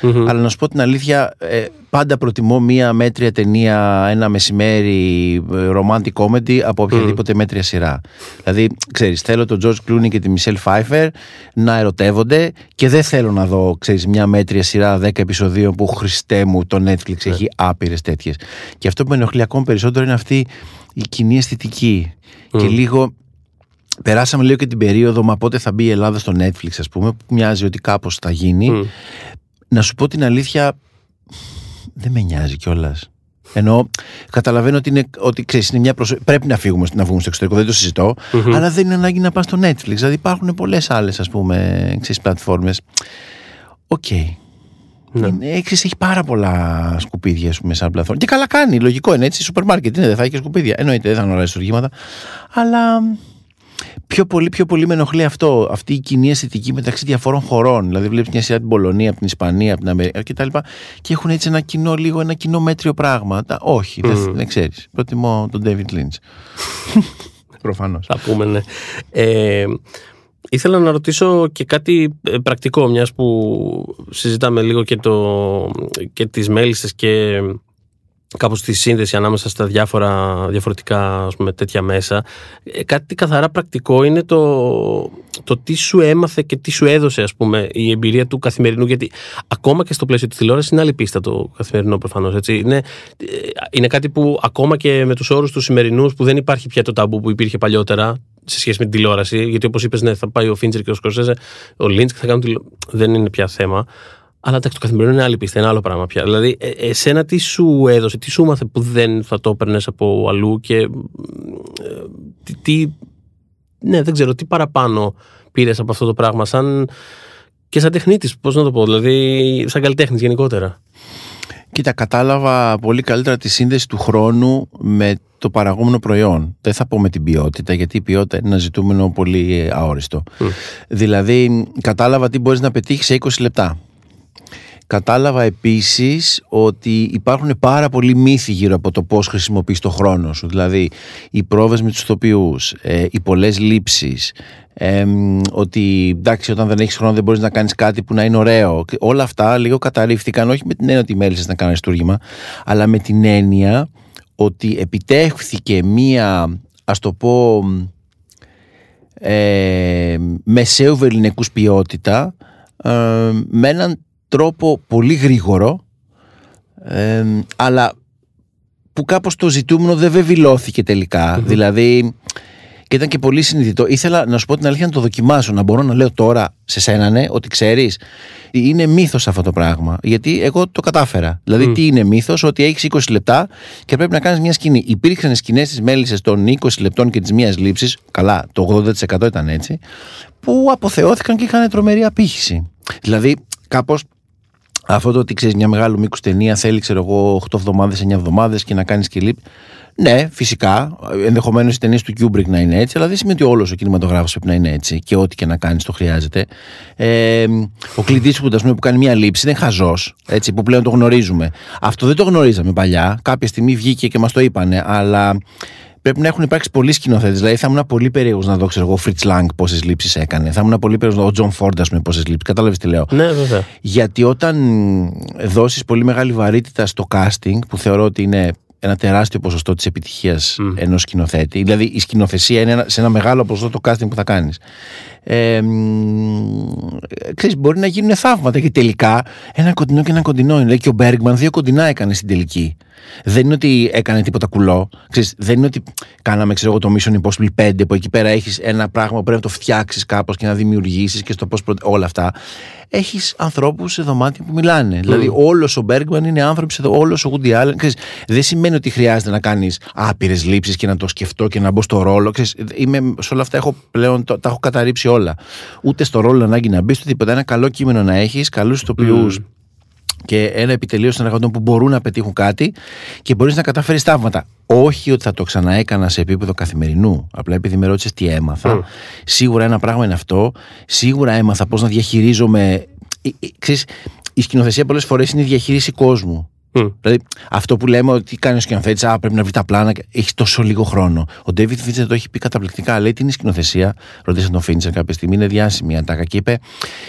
αλλά να σου πω την αλήθεια, ε, πάντα προτιμώ μία μέτρια ταινία ένα μεσημέρι ε, romantic comedy από οποιαδήποτε μέτρια σειρά. Δηλαδή, ξέρεις, θέλω τον George Clooney και τη Michelle Pfeiffer να ερωτεύονται και δεν θέλω να δω, ξέρεις, μια μέτρια σειρά 10 επεισοδίων που χριστέ μου το Netflix ναι. έχει άπειρες τέτοιες. Και αυτό που με ενοχλεί ακόμη περισσότερο είναι αυτή η κοινή αισθητική. Και λίγο Περάσαμε λίγο και την περίοδο, μα πότε θα μπει η Ελλάδα στο Netflix, ας πούμε, που μοιάζει ότι κάπως θα γίνει. Να σου πω την αλήθεια, δεν με νοιάζει κιόλας. Ενώ καταλαβαίνω ότι, είναι, ότι ξέρεις, είναι μια προσω... πρέπει να φύγουμε να βγούμε στο εξωτερικό, δεν το συζητώ αλλά δεν είναι ανάγκη να πας στο Netflix. Δηλαδή υπάρχουν πολλές άλλες ας πούμε πλατφόρμες. OK. Okay. Ναι. έχει πάρα πολλά σκουπίδια πούμε, σαν πλατφόρμα. Και καλά κάνει, λογικό είναι έτσι. Σούπερ μάρκετ είναι, δεν θα έχει και σκουπίδια. Εννοείται, δεν θα είναι όλα Αλλά πιο πολύ, πιο πολύ με ενοχλεί αυτό. Αυτή η κοινή αισθητική μεταξύ διαφόρων χωρών. Δηλαδή, βλέπεις μια σειρά την Πολωνία, από την Ισπανία, από την Αμερική κτλ. Και έχουν έτσι ένα κοινό, λίγο ένα κοινό μέτριο πράγμα. όχι, δεν, δεν ξέρεις. Προτιμώ τον David Lynch. Προφανώς. Θα πούμε, ναι. Ε, ήθελα να ρωτήσω και κάτι ε, πρακτικό, μιας που συζητάμε λίγο και, το, και τις μέλισσες και κάπως τη σύνδεση ανάμεσα στα διάφορα διαφορετικά ας πούμε, τέτοια μέσα. Ε, κάτι καθαρά πρακτικό είναι το, το τι σου έμαθε και τι σου έδωσε ας πούμε, η εμπειρία του καθημερινού. Γιατί ακόμα και στο πλαίσιο της τηλεόρασης είναι άλλη πίστα το καθημερινό προφανώς. Είναι, ε, είναι κάτι που ακόμα και με τους όρους τους σημερινούς που δεν υπάρχει πια το ταμπού που υπήρχε παλιότερα σε σχέση με την τηλεόραση. Γιατί όπως είπες, ναι, θα πάει ο Φίντζερ και ο Σκορσέζε, ο Λίντ και θα κάνουν τηλεόραση. Δεν είναι πια θέμα. Αλλά εντάξει, το καθημερινό είναι άλλη πίστα, είναι άλλο πράγμα πια. Δηλαδή, ε, εσένα τι σου έδωσε, τι σου μάθε που δεν θα το έπαιρνες από αλλού και. Ε, τι, τι, ναι, δεν ξέρω, τι παραπάνω πήρες από αυτό το πράγμα, σαν. και σαν τεχνίτης, πώς να το πω, δηλαδή, σαν καλλιτέχνης γενικότερα. Κοίτα, κατάλαβα πολύ καλύτερα τη σύνδεση του χρόνου με το παραγόμενο προϊόν. Δεν θα πω με την ποιότητα, γιατί η ποιότητα είναι ένα ζητούμενο πολύ αόριστο. Δηλαδή, κατάλαβα τι μπορείς να πετύχεις σε 20 λεπτά. Κατάλαβα επίσης ότι υπάρχουν πάρα πολλοί μύθοι γύρω από το πώς χρησιμοποιείς το χρόνο σου. Δηλαδή, οι πρόβες με τους ηθοποιούς, ε, οι πολλές λήψεις, ότι εντάξει όταν δεν έχεις χρόνο δεν μπορείς να κάνεις κάτι που να είναι ωραίο. Όλα αυτά λίγο καταρρίφθηκαν, όχι με την έννοια ότι μέλησες να κάνεις τούργημα, αλλά με την έννοια ότι επιτέχθηκε μία, ας το πω, ε, μεσαίου βεληνικούς ποιότητα ε, με έναν τρόπο πολύ γρήγορο αλλά που κάπως το ζητούμενο δεν βεβηλώθηκε Δηλαδή και ήταν και πολύ συνειδητό. Ήθελα να σου πω την αλήθεια να το δοκιμάσω, να μπορώ να λέω τώρα σε σένα ναι, ότι ξέρεις είναι μύθος αυτό το πράγμα. Γιατί εγώ το κατάφερα. Δηλαδή, τι είναι μύθος, ότι έχεις 20 λεπτά και πρέπει να κάνεις μια σκηνή. Υπήρξαν σκηνές της μέλισσε των 20 λεπτών και της μίας λήψης. Καλά, το 80% ήταν έτσι. Που αποθεώθηκαν και είχαν τρομερή απήχηση. Δηλαδή, κάπως αυτό το ότι ξέρεις μια μεγάλου μήκους ταινία θέλει, ξέρω εγώ, 8 εβδομάδες, 9 εβδομάδες και να κάνεις και λίπ. Ναι, φυσικά. Ενδεχομένως οι ταινίες του Kubrick να είναι έτσι, αλλά δεν σημαίνει ότι όλος ο κινηματογράφος πρέπει να είναι έτσι και ό,τι και να κάνεις το χρειάζεται. Ε, ο Κλιντ που, που κάνει μια λήψη είναι χαζός, έτσι, που πλέον το γνωρίζουμε. Αυτό δεν το γνωρίζαμε παλιά. Κάποια στιγμή βγήκε και μας το είπανε, αλλά πρέπει να έχουν υπάρξει πολλοί σκηνοθέτες. Δηλαδή, θα ήμουν πολύ περίεργος να δω, ξέρω εγώ, Φριτς Λανγκ πόσες λήψεις έκανε. Θα ήμουν πολύ περίεργος να δω Τζον Φόρντ, ας πούμε, πόσες λήψεις. Κατάλαβες τι λέω. Ναι, βέβαια. Γιατί όταν δώσεις πολύ μεγάλη βαρύτητα στο casting, που θεωρώ ότι είναι ένα τεράστιο ποσοστό της επιτυχίας mm. ενός σκηνοθέτη. Δηλαδή, η σκηνοθεσία είναι ένα, σε ένα μεγάλο ποσοστό το casting που θα κάνεις. Ε, ξέρεις, μπορεί να γίνουν θαύματα και τελικά ένα κοντινό και ένα κοντινό είναι. Δηλαδή και ο Μπέργκμαν δύο κοντινά έκανε στην τελική. Δεν είναι ότι έκανε τίποτα κουλό. Ξέρεις, δεν είναι ότι κάναμε ξέρω, το Mission Impossible 5 που εκεί πέρα έχεις ένα πράγμα που πρέπει να το φτιάξεις κάπως και να δημιουργήσεις και στο πώς. Όλα αυτά έχεις ανθρώπους σε δωμάτια που μιλάνε. Mm. Δηλαδή, όλος ο Μπέργκμαν είναι άνθρωποι σε όλος ο Woody Allen. δεν σημαίνει ότι χρειάζεται να κάνεις άπειρες λήψεις και να το σκεφτώ και να μπω στο ρόλο. Ξέρεις, είμαι, σε όλα αυτά έχω πλέον, τα έχω καταρρύψει όλα. Ούτε στο ρόλο ανάγκη να μπεις, ούτε τίποτα. Ένα καλό κείμενο να έχεις, καλούς ηθοποιούς. Mm και ένα επιτελείο συνεργατών που μπορούν να πετύχουν κάτι και μπορείς να καταφέρεις θαύματα. Όχι ότι θα το ξαναέκανα σε επίπεδο καθημερινού. Απλά επειδή με ρώτησες τι έμαθα. Σίγουρα ένα πράγμα είναι αυτό. Σίγουρα έμαθα πώς να διαχειρίζομαι. Ε, ε, ξέρεις, η σκηνοθεσία πολλές φορές είναι η διαχείριση κόσμου. Mm. Δηλαδή, αυτό που λέμε ότι κάνεις ο σκηνοθέτης, Α, πρέπει να βρει τα πλάνα, έχεις τόσο λίγο χρόνο. Ο Ντέβιτ Φίντσερ το έχει πει καταπληκτικά. Λέει, Τι είναι η σκηνοθεσία; Ρωτήσε τον Φίντσερ κάποια στιγμή, είναι διάσημη η ατάκα. Και είπε,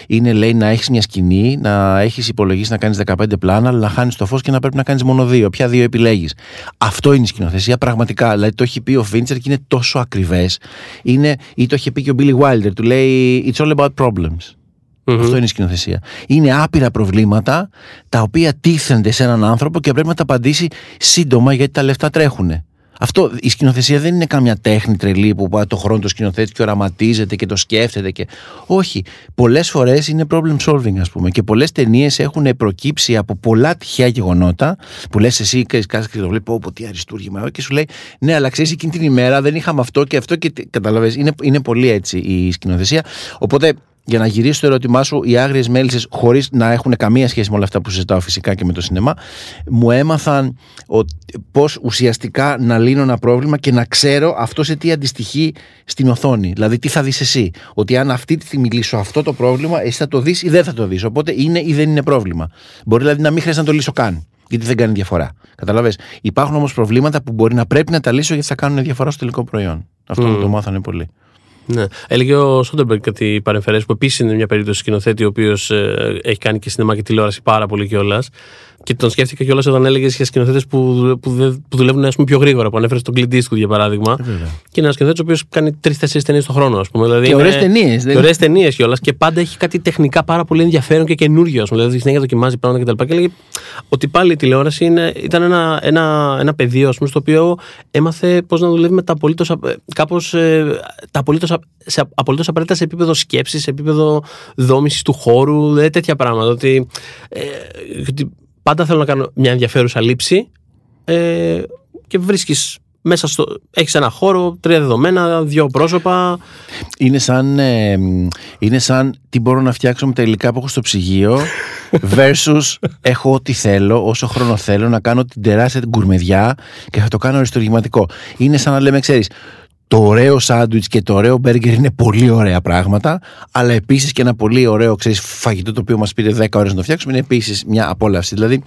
Είναι, λέει, να έχεις μια σκηνή, να έχεις υπολογίσει να κάνεις 15 πλάνα, αλλά να χάνεις το φως και να πρέπει να κάνεις μόνο δύο. Ποια δύο επιλέγεις; Αυτό είναι η σκηνοθεσία πραγματικά. Δηλαδή, το έχει πει ο Φίντσερ και είναι τόσο ακριβές. Ή το είχε πει και ο Μπίλι Wilder, του λέει, It's all about problems. Mm-hmm. Αυτό είναι η σκηνοθεσία. Είναι άπειρα προβλήματα τα οποία τίθενται σε έναν άνθρωπο και πρέπει να τα απαντήσει σύντομα γιατί τα λεφτά τρέχουν. Αυτό, η σκηνοθεσία δεν είναι κάμια τέχνη τρελή που πάει το χρόνο το σκηνοθέτη και οραματίζεται και το σκέφτεται. Και... Όχι. Πολλές φορές είναι problem solving, ας πούμε. Και πολλές ταινίες έχουν προκύψει από πολλά τυχαία γεγονότα που λες εσύ και και το βλέπεις, Όπω τι αριστούργημα. Και σου λέει, Ναι, αλλά ξέρεις εκείνη την ημέρα δεν είχαμε αυτό και αυτό. Και καταλαβαίνεις. Είναι, είναι πολύ έτσι η σκηνοθεσία. Οπότε για να γυρίσω στο ερώτημά σου, οι άγριες μέλισσες, χωρίς να έχουν καμία σχέση με όλα αυτά που συζητάω φυσικά και με το σινεμά, μου έμαθαν πώς ουσιαστικά να λύνω ένα πρόβλημα και να ξέρω αυτό σε τι αντιστοιχεί στην οθόνη. Δηλαδή, τι θα δεις εσύ; Ότι αν αυτή τη στιγμή λύσω αυτό το πρόβλημα, εσύ θα το δεις ή δεν θα το δεις. Οπότε είναι ή δεν είναι πρόβλημα. Μπορεί δηλαδή να μην χρειάζεται να το λύσω καν. Γιατί δεν κάνει διαφορά. Καταλαβες. Υπάρχουν όμως προβλήματα που μπορεί να πρέπει να τα λύσω γιατί θα κάνουν διαφορά στο τελικό προϊόν. Αυτό mm. το μάθανε πολύ. Ναι. Έλεγε ο Σόντερμπεργκ κάτι παρεμφερές που επίσης είναι μια περίπτωση σκηνοθέτη ο οποίος ε, έχει κάνει και σινεμά και τηλεόραση πάρα πολύ κιόλας. Και τον σκέφτηκα κιόλας όταν έλεγε για σκηνοθέτες που, που, που δουλεύουν ας πούμε, πιο γρήγορα. Που ανέφερες τον Clint Eastwood για παράδειγμα. Ε, και είναι ένας σκηνοθέτης ο οποίος κάνει τρει-τέσσερι ταινίες το χρόνο, ας πούμε. Δηλαδή και ωραίες ταινίες. Και ωραίες ταινίες κιόλας. Και πάντα έχει κάτι τεχνικά πάρα πολύ ενδιαφέρον και καινούριο. Δηλαδή συνέχεια δοκιμάζει πράγματα κτλ. Και, και έλεγε ότι πάλι η τηλεόραση είναι, ήταν ένα, ένα, ένα πεδίο πούμε, στο οποίο έμαθε πώς να δουλεύει με τα απολύτως ε, σε απολύτως απαραίτητα σε επίπεδο σκέψης, σε επίπεδο δόμησης του χώρου, δηλαδή τέτοια πράγματα. Ότι, ε, πάντα θέλω να κάνω μια ενδιαφέρουσα λήψη ε, και βρίσκεις μέσα στο. Έχεις ένα χώρο, τρία δεδομένα, δύο πρόσωπα. Είναι σαν, ε, είναι σαν τι μπορώ να φτιάξω με τα υλικά που έχω στο ψυγείο, versus έχω ό,τι θέλω, όσο χρόνο θέλω, να κάνω την τεράστια γκουρμεδιά και θα το κάνω αριστοργηματικό. Είναι σαν να λέμε, ξέρεις, το ωραίο σάντουιτς και το ωραίο μπέργκερ είναι πολύ ωραία πράγματα, αλλά επίσης και ένα πολύ ωραίο ξέρεις, φαγητό το οποίο μας πήρε 10 ώρες να το φτιάξουμε είναι επίσης μια απόλαυση. Δηλαδή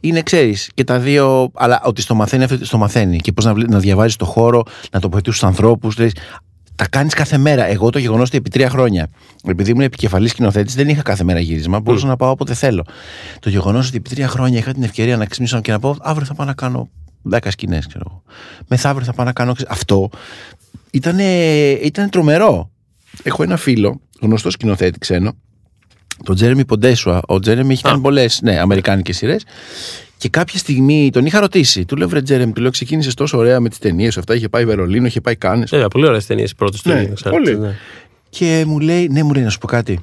είναι, ξέρεις, και τα δύο, αλλά ότι στο μαθαίνει αυτό, στο μαθαίνει. Και πώς να, να διαβάζεις το χώρο, να τοποθετείς τους ανθρώπους. Τα κάνεις κάθε μέρα. Εγώ το γεγονός ότι επί τρία χρόνια, επειδή ήμουν επικεφαλής σκηνοθέτης, δεν είχα κάθε μέρα γύρισμα. Μπορούσα mm. να πάω όποτε θέλω. Το γεγονός ότι επί τρία χρόνια είχα την ευκαιρία να ξυπνήσω και να πω αύριο θα πάω να κάνω 10 σκηνές, ξέρω εγώ. Μεθαύριο θα πάω να κάνω. Αυτό ήταν, ήταν τρομερό. Έχω ένα φίλο, γνωστό σκηνοθέτη ξένο, τον Τζέρεμι Ποντέσουα. Ο Τζέρεμι έχει κάνει πολλές ναι, αμερικάνικες σειρές. Και κάποια στιγμή τον είχα ρωτήσει. Του λέω, Βρε Τζέρεμι, του λέω, ξεκίνησες τόσο ωραία με τις ταινίες αυτά. Είχε πάει Βερολίνο, είχε πάει Κάνε. Βέβαια, πολύ ωραίες ταινίες πρώτες του ναι, πολύ. Ναι. Και μου λέει, ναι, μου λέει να σου πω κάτι.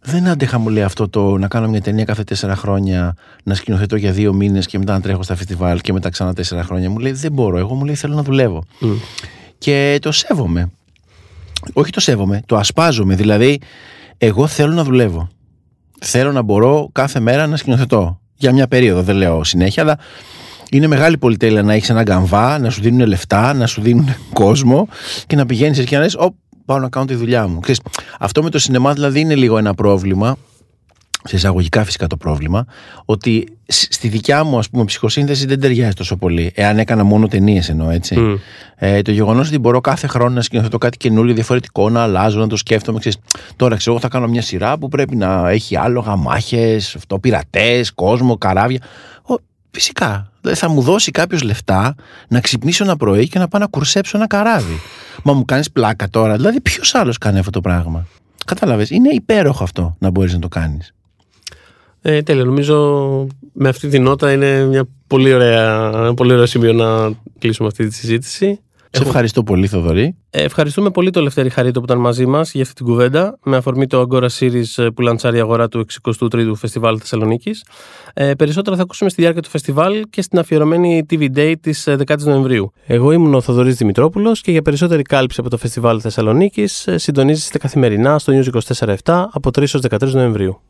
Δεν άντεχα, μου λέει αυτό το να κάνω μια ταινία κάθε τέσσερα χρόνια, να σκηνοθετώ για δύο μήνες και μετά να τρέχω στα φεστιβάλ και μετά ξανά τέσσερα χρόνια. Μου λέει, δεν μπορώ. Εγώ μου λέει, θέλω να δουλεύω. Mm. Και το σέβομαι. Όχι το σέβομαι, το ασπάζομαι. Δηλαδή, εγώ θέλω να δουλεύω. Θέλω να μπορώ κάθε μέρα να σκηνοθετώ. Για μια περίοδο, δεν λέω συνέχεια, αλλά είναι μεγάλη πολυτέλεια να έχεις ένα γκαμβά, να σου δίνουν λεφτά, να σου δίνουν κόσμο και να πηγαίνεις εκεί και να λες: πάω να κάνω τη δουλειά μου. Ξέρεις, αυτό με το σινεμά δηλαδή είναι λίγο ένα πρόβλημα σε εισαγωγικά φυσικά το πρόβλημα, ότι στη δικιά μου ας πούμε ψυχοσύνθεση δεν ταιριάζει τόσο πολύ. Εάν έκανα μόνο ταινίες εννοώ έτσι. Mm. Ε, το γεγονός ότι μπορώ κάθε χρόνο να σκηνοθετώ κάτι καινούριο, διαφορετικό, να αλλάζω, να το σκέφτομαι. Ξέρεις, τώρα ξέρω, εγώ θα κάνω μια σειρά που πρέπει να έχει άλογα, μάχες, πειρατές, κόσμο, καράβια. Ο, φυσικά. Δηλαδή θα μου δώσει κάποιος λεφτά να ξυπνήσω ένα πρωί και να πάω να κουρσέψω ένα καράβι. Μα μου κάνεις πλάκα τώρα. Δηλαδή, ποιος άλλος κάνει αυτό το πράγμα; Κατάλαβες. Είναι υπέροχο αυτό να μπορείς να το κάνεις. Ε, τέλεια. Νομίζω με αυτή την νότα είναι μια πολύ ωραία, ένα πολύ ωραίο σημείο να κλείσουμε αυτή τη συζήτηση. Σε ευχαριστώ πολύ, Θοδωρή. Ε, ευχαριστούμε πολύ το Λευτέρη Χαρίτο που ήταν μαζί μας για αυτή την κουβέντα, με αφορμή το Agora Series ε, που λαντσάρει η αγορά του 63ου Φεστιβάλ Θεσσαλονίκης. Ε, περισσότερα θα ακούσουμε στη διάρκεια του φεστιβάλ και στην αφιερωμένη TV Day της 10η ε, Νοεμβρίου. Εγώ ήμουν ο Θοδωρής Δημητρόπουλος και για περισσότερη κάλυψη από το Φεστιβάλ Θεσσαλονίκης συντονίζεστε καθημερινά στο News 24 από 3 έω 13 Νοεμβρίου.